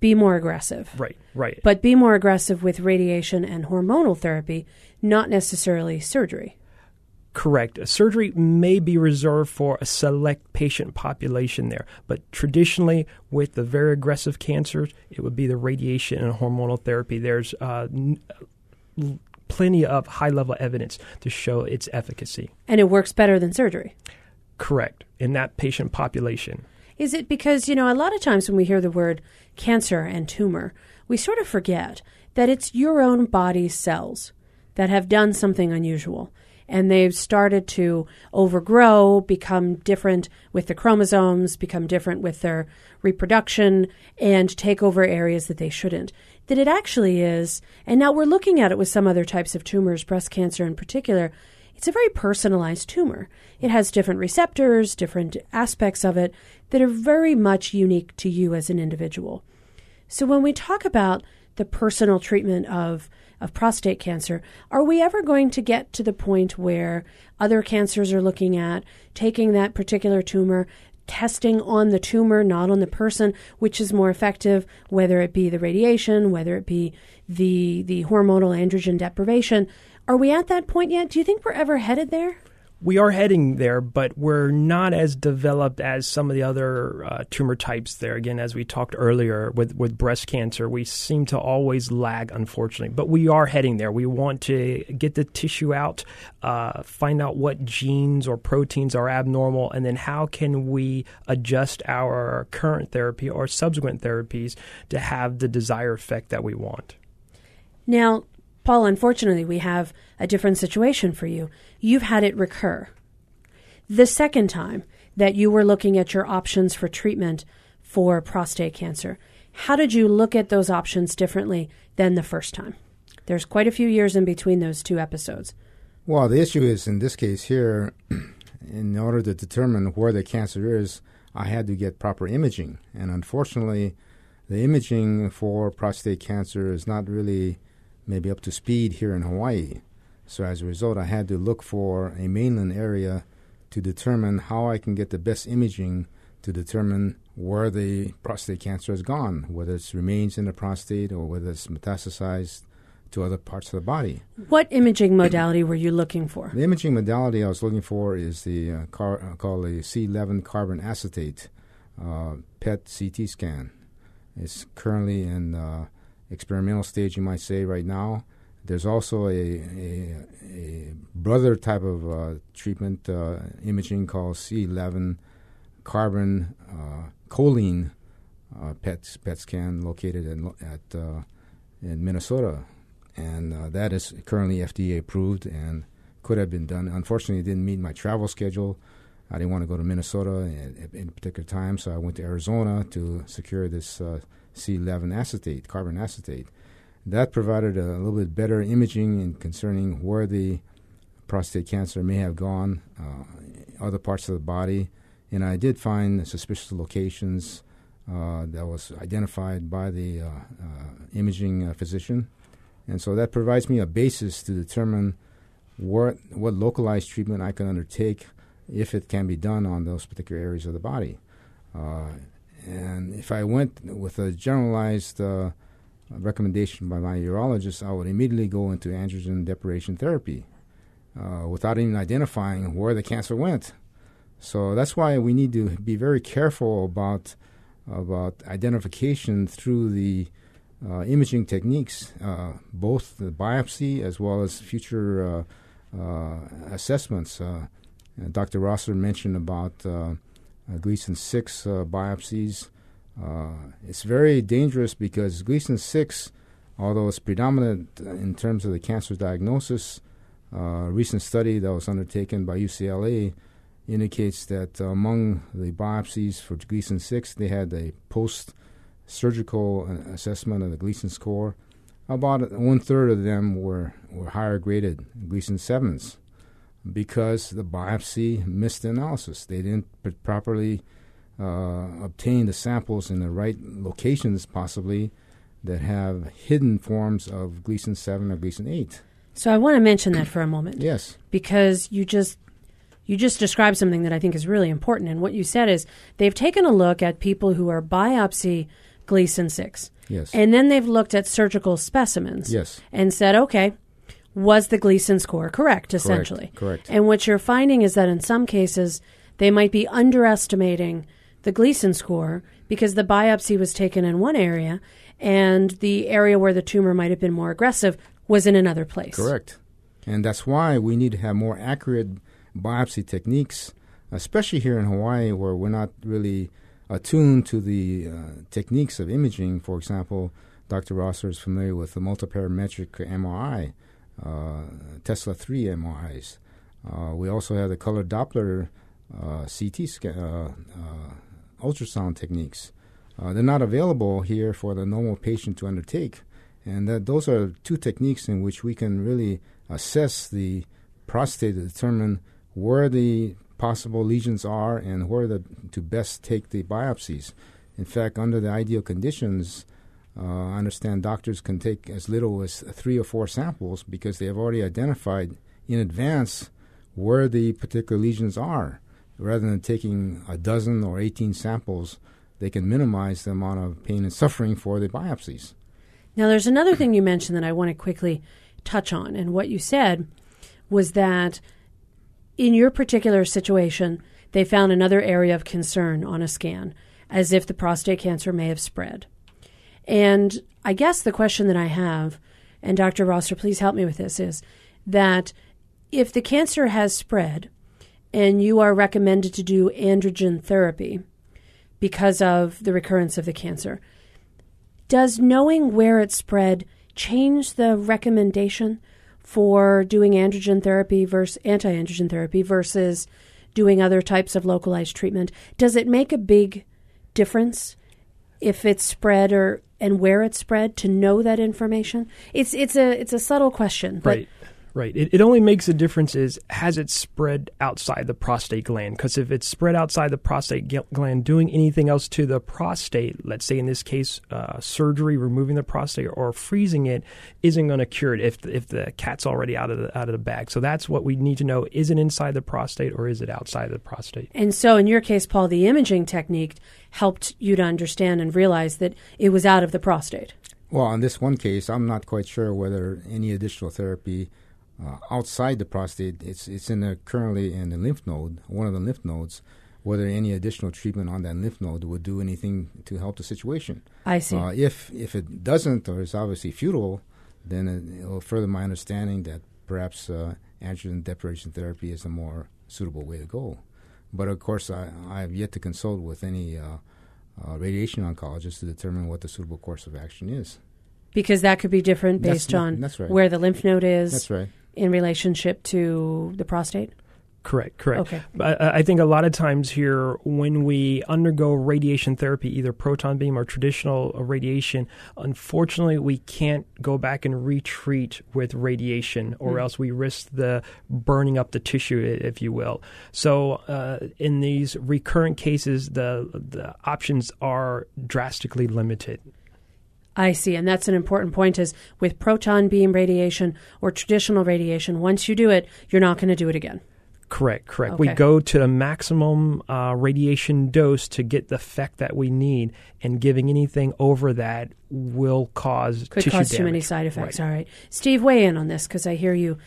A: be more aggressive.
C: Right, right.
A: But be more aggressive with radiation and hormonal therapy, not necessarily surgery.
C: Correct. A Surgery may be reserved for a select patient population there, but traditionally, with the very aggressive cancers, it would be the radiation and hormonal therapy. There's uh, n- plenty of high level evidence to show its efficacy.
A: And it works better than surgery?
C: Correct, in that patient population.
A: Is it because, you know, a lot of times when we hear the word cancer and tumor, we sort of forget that it's your own body's cells that have done something unusual and they've started to overgrow, become different with the chromosomes, become different with their reproduction, and take over areas that they shouldn't. That it actually is, and now we're looking at it with some other types of tumors, breast cancer in particular. It's a very personalized tumor. It has different receptors, different aspects of it that are very much unique to you as an individual. So when we talk about the personal treatment of of prostate cancer, are we ever going to get to the point where other cancers are looking at taking that particular tumor, testing on the tumor, not on the person, which is more effective, whether it be the radiation, whether it be the the hormonal androgen deprivation? Are we at that point yet? Do you think we're ever headed there?
C: We are heading there, but we're not as developed as some of the other uh, tumor types there. Again, as we talked earlier with, with breast cancer, we seem to always lag, unfortunately. But we are heading there. We want to get the tissue out, uh, find out what genes or proteins are abnormal, and then how can we adjust our current therapy or subsequent therapies to have the desired effect that we want.
A: Now, Paul, unfortunately, we have a different situation for you. You've had it recur. The second time that you were looking at your options for treatment for prostate cancer, how did you look at those options differently than the first time? There's quite a few years in between those two episodes.
B: Well, the issue is in this case here, in order to determine where the cancer is, I had to get proper imaging. And unfortunately, the imaging for prostate cancer is not really maybe up to speed here in Hawaii. So as a result, I had to look for a mainland area to determine how I can get the best imaging to determine where the prostate cancer has gone, whether it remains in the prostate or whether it's metastasized to other parts of the body.
A: What imaging modality were you looking for?
B: The imaging modality I was looking for is the uh, car, uh, called the C11 carbon acetate uh, PET CT scan. It's currently in uh, experimental stage, you might say, right now. There's also a, a, a brother type of uh, treatment uh, imaging called C11 carbon uh, choline uh, PET, PET scan located in, at, uh, in Minnesota. And uh, that is currently FDA approved and could have been done. Unfortunately, it didn't meet my travel schedule. I didn't want to go to Minnesota at a particular time, so I went to Arizona to secure this C11 acetate, carbon acetate. That provided a little bit better imaging in concerning where the prostate cancer may have gone, uh, other parts of the body, and I did find suspicious locations uh, that was identified by the uh, uh imaging uh, physician, and so that provides me a basis to determine what what localized treatment I can undertake if it can be done on those particular areas of the body. And if I went with a generalized uh, recommendation by my urologist, I would immediately go into androgen deprivation therapy uh, without even identifying where the cancer went. So that's why we need to be very careful about about identification through the uh, imaging techniques, uh, both the biopsy as well as future uh, uh, assessments. Dr. Rosser mentioned about Gleason 6 uh, biopsies. Uh, it's very dangerous because Gleason 6, although it's predominant in terms of the cancer diagnosis, a recent study that was undertaken by UCLA indicates that among the biopsies for Gleason 6, they had a post surgical assessment of the Gleason score. About one third of them were, were higher graded Gleason 7s because the biopsy missed the analysis. They didn't properly uh, obtain the samples in the right locations, possibly, that have hidden forms of Gleason 7 or Gleason 8.
A: So I want to mention that for a moment.
B: Yes.
A: Because you just you just described something that I think is really important and what you said is they've taken a look at people who are biopsy Gleason 6.
B: Yes.
A: And then they've looked at surgical specimens.
B: Yes.
A: And said, "Okay, was the Gleason score correct, essentially?
B: Correct. correct.
A: And what you're finding is that in some cases, they might be underestimating the Gleason score because the biopsy was taken in one area and the area where the tumor might have been more aggressive was in another place.
B: Correct. And that's why we need to have more accurate biopsy techniques, especially here in Hawaii where we're not really attuned to the uh, techniques of imaging. For example, Dr. Rosser is familiar with the multiparametric MRI Tesla 3 MRIs. Uh, we also have the color Doppler uh, CT scan, uh, uh, ultrasound techniques. Uh, they're not available here for the normal patient to undertake, and that those are two techniques in which we can really assess the prostate to determine where the possible lesions are and where the, to best take the biopsies. In fact, under the ideal conditions, uh, Uh, I understand doctors can take as little as three or four samples because they have already identified in advance where the particular lesions are. Rather than taking a dozen or 18 samples, they can minimize the amount of pain and suffering for the biopsies.
A: Now, there's another thing you mentioned that I want to quickly touch on. And what you said was that in your particular situation, they found another area of concern on a scan, as if the prostate cancer may have spread. And I guess the question that I have, and Dr. Rosser, please help me with this, is that if the cancer has spread and you are recommended to do androgen therapy because of the recurrence of the cancer, does knowing where it spread change the recommendation for doing androgen therapy versus anti-androgen therapy versus doing other types of localized treatment? Does it make a big difference if it's spread or and where it's spread to know that information? It's it's a it's a subtle question, but
C: right. Right. It, it only makes a difference is has it spread outside the prostate gland? Because if it's spread outside the prostate gland, doing anything else to the prostate, let's say in this case, uh, surgery, removing the prostate or freezing it, isn't going to cure it if the, if the cat's already out of the out of the bag. So that's what we need to know: is it inside the prostate or is it outside the prostate?
A: And so, in your case, Paul, the imaging technique helped you to understand and realize that it was out of the prostate.
B: Well, in this one case, I'm not quite sure whether any additional therapy uh, outside the prostate, it's it's in the, currently in the lymph node, one of the lymph nodes. Whether any additional treatment on that lymph node would do anything to help the situation.
A: I see.
B: Uh, if if it doesn't, or is obviously futile, then it, will further my understanding that perhaps uh, androgen deprivation therapy is a more suitable way to go. But of course, I, I have yet to consult with any uh, uh, radiation oncologist to determine what the suitable course of action is.
A: Because that could be different based
B: that's,
A: on
B: that's right.
A: where the lymph node is.
B: That's right
A: in relationship to the prostate?
C: Correct, correct.
A: Okay.
C: I, I, think a lot of times here, when we undergo radiation therapy, either proton beam or traditional radiation, unfortunately, we can't go back and retreat with radiation, or mm. else we risk the burning up the tissue, if you will. So, uh, in these recurrent cases, the the options are drastically limited.
A: I see. And that's an important point is with proton beam radiation or traditional radiation, once you do it, you're not going to do it again.
C: Correct, correct.
A: Okay.
C: We go to the maximum uh, radiation dose to get the effect that we need, and giving anything over that will cause
A: could
C: tissue
A: cause
C: damage.
A: too many side effects.
C: Right.
A: All right, Steve, weigh in on this because I hear you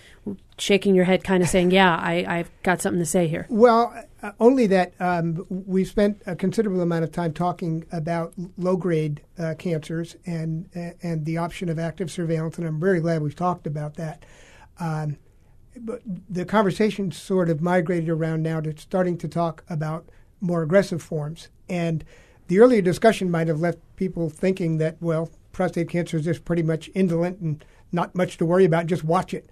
A: shaking your head, kind of saying, "Yeah, I, I've got something to say here."
D: Well, uh, only that um, we spent a considerable amount of time talking about low grade uh, cancers and uh, and the option of active surveillance, and I'm very glad we've talked about that. Um, but the conversation sort of migrated around now to starting to talk about more aggressive forms. And the earlier discussion might have left people thinking that, well, prostate cancer is just pretty much indolent and not much to worry about, just watch it.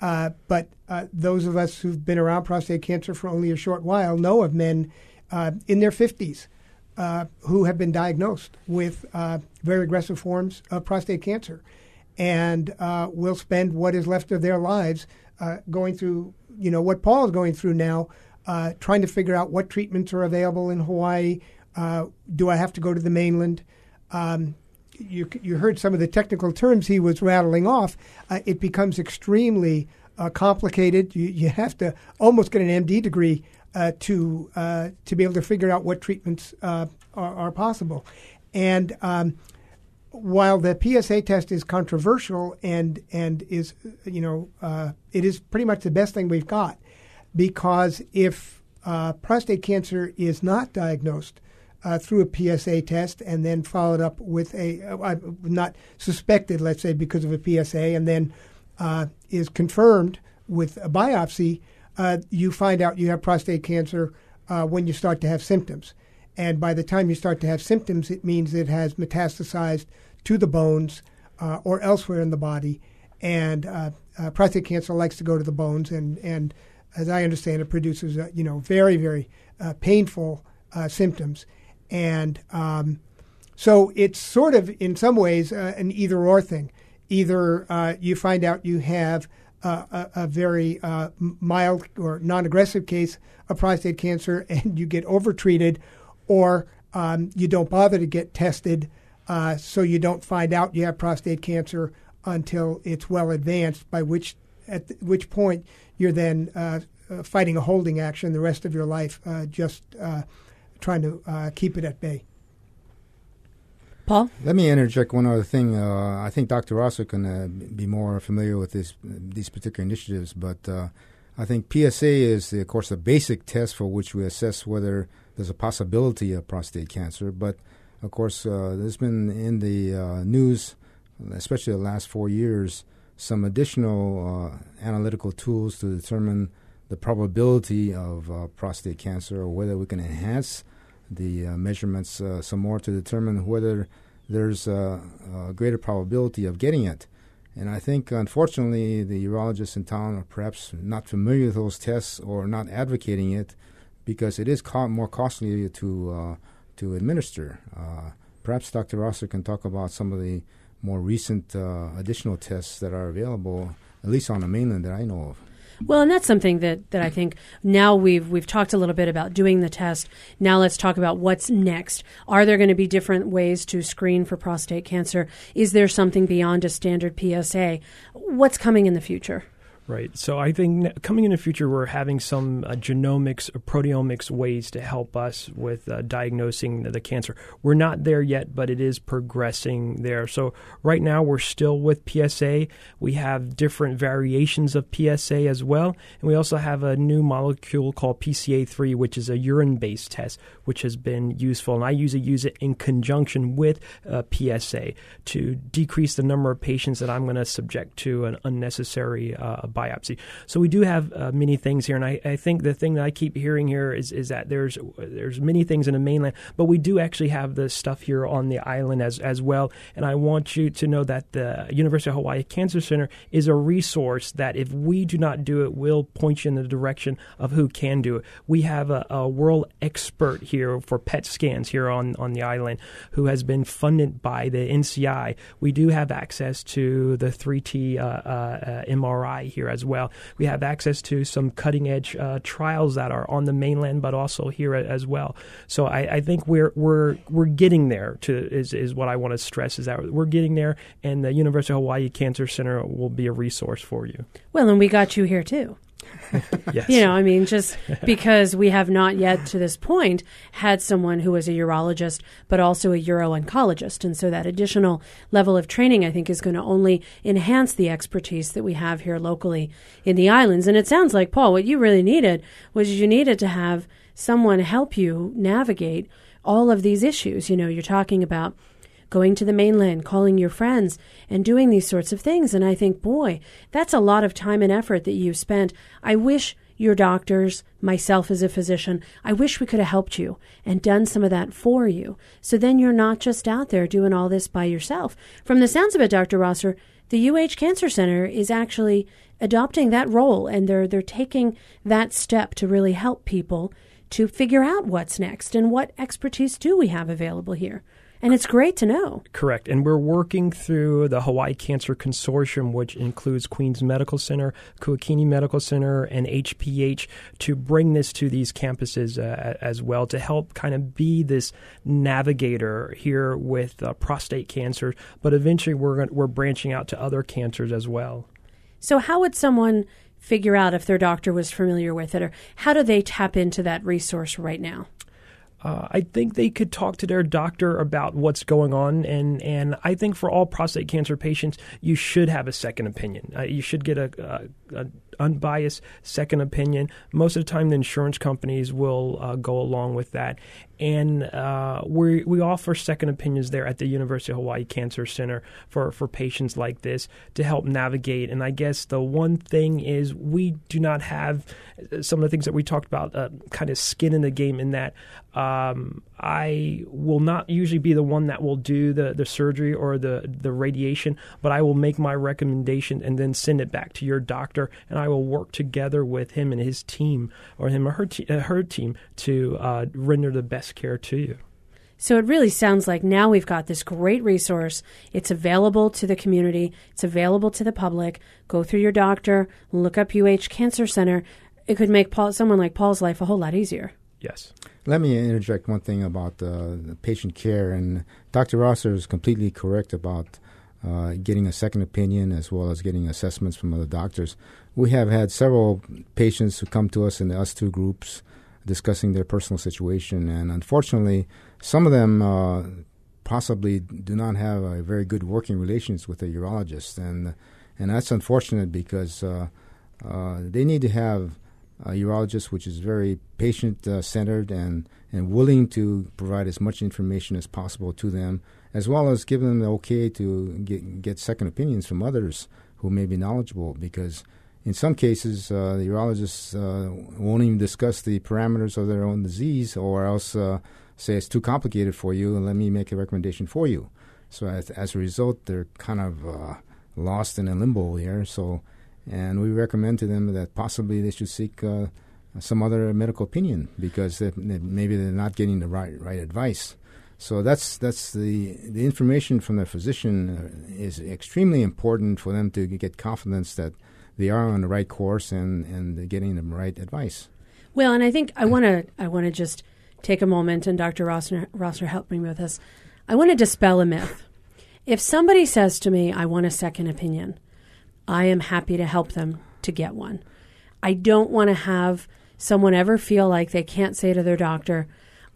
D: Uh, but uh, those of us who've been around prostate cancer for only a short while know of men uh, in their 50s uh, who have been diagnosed with uh, very aggressive forms of prostate cancer and uh, will spend what is left of their lives uh, going through, you know, what Paul is going through now, uh, trying to figure out what treatments are available in Hawaii. Uh, do I have to go to the mainland? Um, you, you heard some of the technical terms he was rattling off. Uh, it becomes extremely uh, complicated. You, you have to almost get an MD degree uh, to to be able to figure out what treatments are, are, possible. And um, while the PSA test is controversial and and is you know uh, it is pretty much the best thing we've got because if uh, prostate cancer is not diagnosed uh, through a PSA test and then followed up with a uh, not suspected let's say because of a PSA and then uh, is confirmed with a biopsy uh, you find out you have prostate cancer when you start to have symptoms. And by the time you start to have symptoms, it means it has metastasized to the bones uh, or elsewhere in the body. And uh, uh, prostate cancer likes to go to the bones, and and as I understand it, produces uh, you know very very uh, painful uh, symptoms, and um, so it's sort of in some ways uh, an either or thing. Either uh, you find out you have a, a, very uh, mild or non-aggressive case of prostate cancer and you get overtreated, or um, you don't bother to get tested, so you don't find out you have prostate cancer until it's well advanced. By which at which point you're then uh, uh, fighting a holding action the rest of your life, uh, just uh, trying to uh, keep it at bay.
A: Paul?
B: Let me interject one other thing. Uh, I think Dr. Rosser can be more familiar with this, these particular initiatives, but I think PSA is, of course, a basic test for which we assess whether there's a possibility of prostate cancer. But, of course, there's been in the news, especially the last four years, some additional uh, analytical tools to determine the probability of uh, prostate cancer or whether we can enhance the uh, measurements uh, some more to determine whether there's a, a, greater probability of getting it. And I think, unfortunately, the urologists in town are perhaps not familiar with those tests or not advocating it because it is co- more costly to uh, to administer. Uh, perhaps Dr. Rosser can talk about some of the more recent uh, additional tests that are available, at least on the mainland that I know of.
A: Well, and that's something that, that I think now we've we've talked a little bit about doing the test. Now let's talk about what's next. Are there going to be different ways to screen for prostate cancer? Is there something beyond a standard PSA? What's coming in the future?
C: Right. So I think coming in the future, we're having some uh, genomics or proteomics ways to help us with uh, diagnosing the, the, cancer. We're not there yet, but it is progressing there. So right now, we're still with PSA. We have different variations of PSA as well. And we also have a new molecule called PCA3, which is a urine based test, which has been useful. And I usually use it in conjunction with uh, PSA to decrease the number of patients that I'm going to subject to an unnecessary uh, biopsy. So we do have uh, many things here, and I, I, think the thing that I keep hearing here is is that there's there's many things in the mainland, but we do actually have the stuff here on the island as as well. And I want you to know that the University of Hawaii Cancer Center is a resource that if we do not do it, will point you in the direction of who can do it. We have a, a world expert here for PET scans here on on the island who has been funded by the NCI. We do have access to the 3T uh, uh, MRI here here as well. We have access to some cutting edge uh, trials that are on the mainland, but also here as well. So I, I, think we're we're we're getting there. To is is what I want to stress is that we're getting there, and the University of Hawaii Cancer Center will be a resource for you.
A: Well, and we got you here too.
C: yes.
A: You know, I mean, just because we have not yet to this point had someone who was a urologist, but also a uro oncologist. And so that additional level of training, I think, is going to only enhance the expertise that we have here locally in the islands. And it sounds like, Paul, what you really needed was you needed to have someone help you navigate all of these issues. You know, you're talking about going to the mainland, calling your friends, and doing these sorts of things. And I think, boy, that's a lot of time and effort that you've spent. I wish your doctors, myself as a physician, I wish we could have helped you and done some of that for you. So then you're not just out there doing all this by yourself. From the sounds of it, Dr. Rosser, the UH Cancer Center is actually adopting that role and they're they're taking that step to really help people to figure out what's next and what expertise do we have available here. And it's great to know.
C: Correct. And we're working through the Hawaii Cancer Consortium, which includes Queens Medical Center, Kuakini Medical Center, and HPH, to bring this to these campuses uh, as well to help kind of be this navigator here with uh, prostate cancer. But eventually, we're, we're branching out to other cancers as well.
A: So, how would someone figure out if their doctor was familiar with it, or how do they tap into that resource right now?
C: Uh, I think they could talk to their doctor about what's going on, and and I think for all prostate cancer patients, you should have a second opinion. Uh, you should get a, a, a unbiased second opinion. Most of the time, the insurance companies will uh, go along with that. And uh, we, we offer second opinions there at the University of Hawaii Cancer Center for, for patients like this to help navigate. And I guess the one thing is we do not have uh, some of the things that we talked about, uh, kind of skin in the game, in that um, I will not usually be the one that will do the, the surgery or the, the radiation, but I will make my recommendation and then send it back to your doctor. And I will work together with him and his team, or him or her, te- uh, her team, to uh, render the best care to you.
A: So it really sounds like now we've got this great resource. It's available to the community, it's available to the public. Go through your doctor, look up UH Cancer Center. It could make Paul, someone like Paul's life a whole lot easier.
C: Yes.
B: Let me interject one thing about uh, patient care. And Dr. Rosser is completely correct about uh, getting a second opinion as well as getting assessments from other doctors. We have had several patients who come to us in the us two groups discussing their personal situation, and unfortunately, some of them uh, possibly do not have a very good working relations with a urologist, and and that's unfortunate because uh, uh, they need to have a urologist which is very patient uh, centered and and willing to provide as much information as possible to them, as well as give them the okay to get get second opinions from others who may be knowledgeable because in some cases, uh, the urologists uh, won't even discuss the parameters of their own disease, or else uh, say it's too complicated for you, and let me make a recommendation for you. So as, as a result, they're kind of uh, lost in a limbo here. So, and we recommend to them that possibly they should seek uh, some other medical opinion because they, they, maybe they're not getting the right right advice. So that's that's the the information from the physician uh, is extremely important for them to get confidence that they are on the right course and and getting the right advice.
A: Well, and I think I want to I want to just take a moment, and Dr. Rosser, Rosser helped me with this. I want to dispel a myth. If somebody says to me, "I want a second opinion," I am happy to help them to get one. I don't want to have someone ever feel like they can't say to their doctor,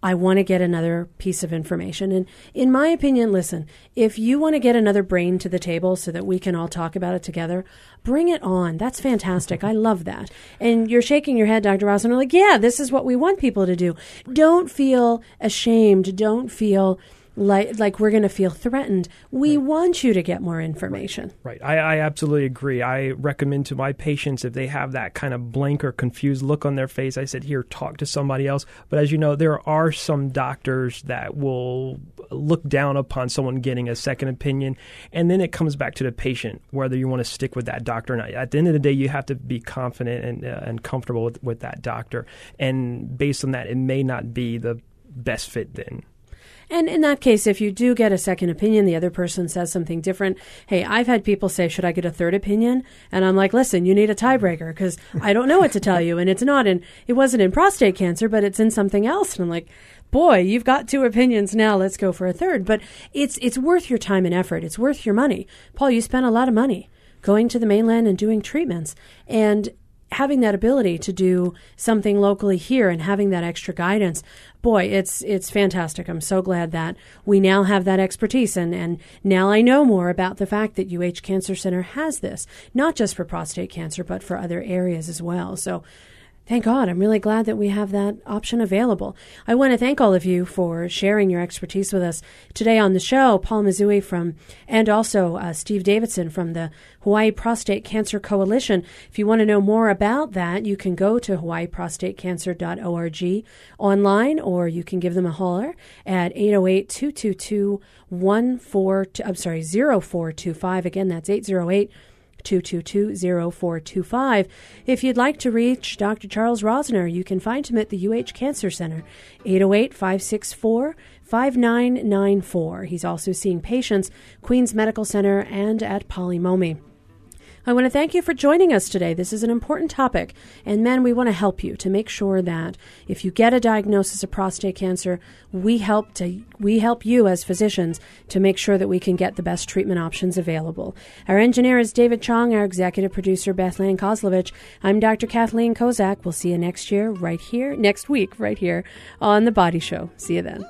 A: I want to get another piece of information. And in my opinion, listen, if you want to get another brain to the table so that we can all talk about it together, bring it on. That's fantastic. I love that. And you're shaking your head, Dr. Ross, and you're like, yeah, this is what we want people to do. Don't feel ashamed. Don't feel like like we're going to feel threatened. We right. want you to get more information.
C: Right. I, I, absolutely agree. I recommend to my patients if they have that kind of blank or confused look on their face, I said, here, talk to somebody else. But as you know, there are some doctors that will look down upon someone getting a second opinion, and then it comes back to the patient whether you want to stick with that doctor or not. At the end of the day, you have to be confident and uh, and comfortable with, with that doctor, and based on that, it may not be the best fit then.
A: And in that case, if you do get a second opinion, the other person says something different. Hey, I've had people say, should I get a third opinion? And I'm like, listen, you need a tiebreaker because I don't know what to tell you. And it's not in, it wasn't in prostate cancer, but it's in something else. And I'm like, boy, you've got two opinions now. Let's go for a third. But it's, it's worth your time and effort. It's worth your money. Paul, you spent a lot of money going to the mainland and doing treatments. And having that ability to do something locally here and having that extra guidance boy it's it's fantastic. I'm so glad that we now have that expertise. And and now i know more about the fact that uh cancer center has this not just for prostate cancer but for other areas as well. So Thank God. I'm really glad that we have that option available. I want to thank all of you for sharing your expertise with us today on the show. Paul Mizui from, and also uh, Steve Davidson from the Hawaii Prostate Cancer Coalition. If you want to know more about that, you can go to hawaiiprostatecancer.org online or you can give them a holler at 808 222 14, I'm sorry, 0425. Again, that's 808 222-0425. If you'd like to reach Dr. Charles Rosser, you can find him at the UH Cancer Center, 808-564-5994. He's also seeing patients, Queens Medical Center, and at Pali Momi. I want to thank you for joining us today. This is an important topic, and men, we want to help you to make sure that if you get a diagnosis of prostate cancer, we help to we help you as physicians to make sure that we can get the best treatment options available. Our engineer is David Chong, our executive producer Bethlehem Kozlovich. I'm Dr. Kathleen Kozak. We'll see you next year, right here, next week, right here on the Body Show. See you then.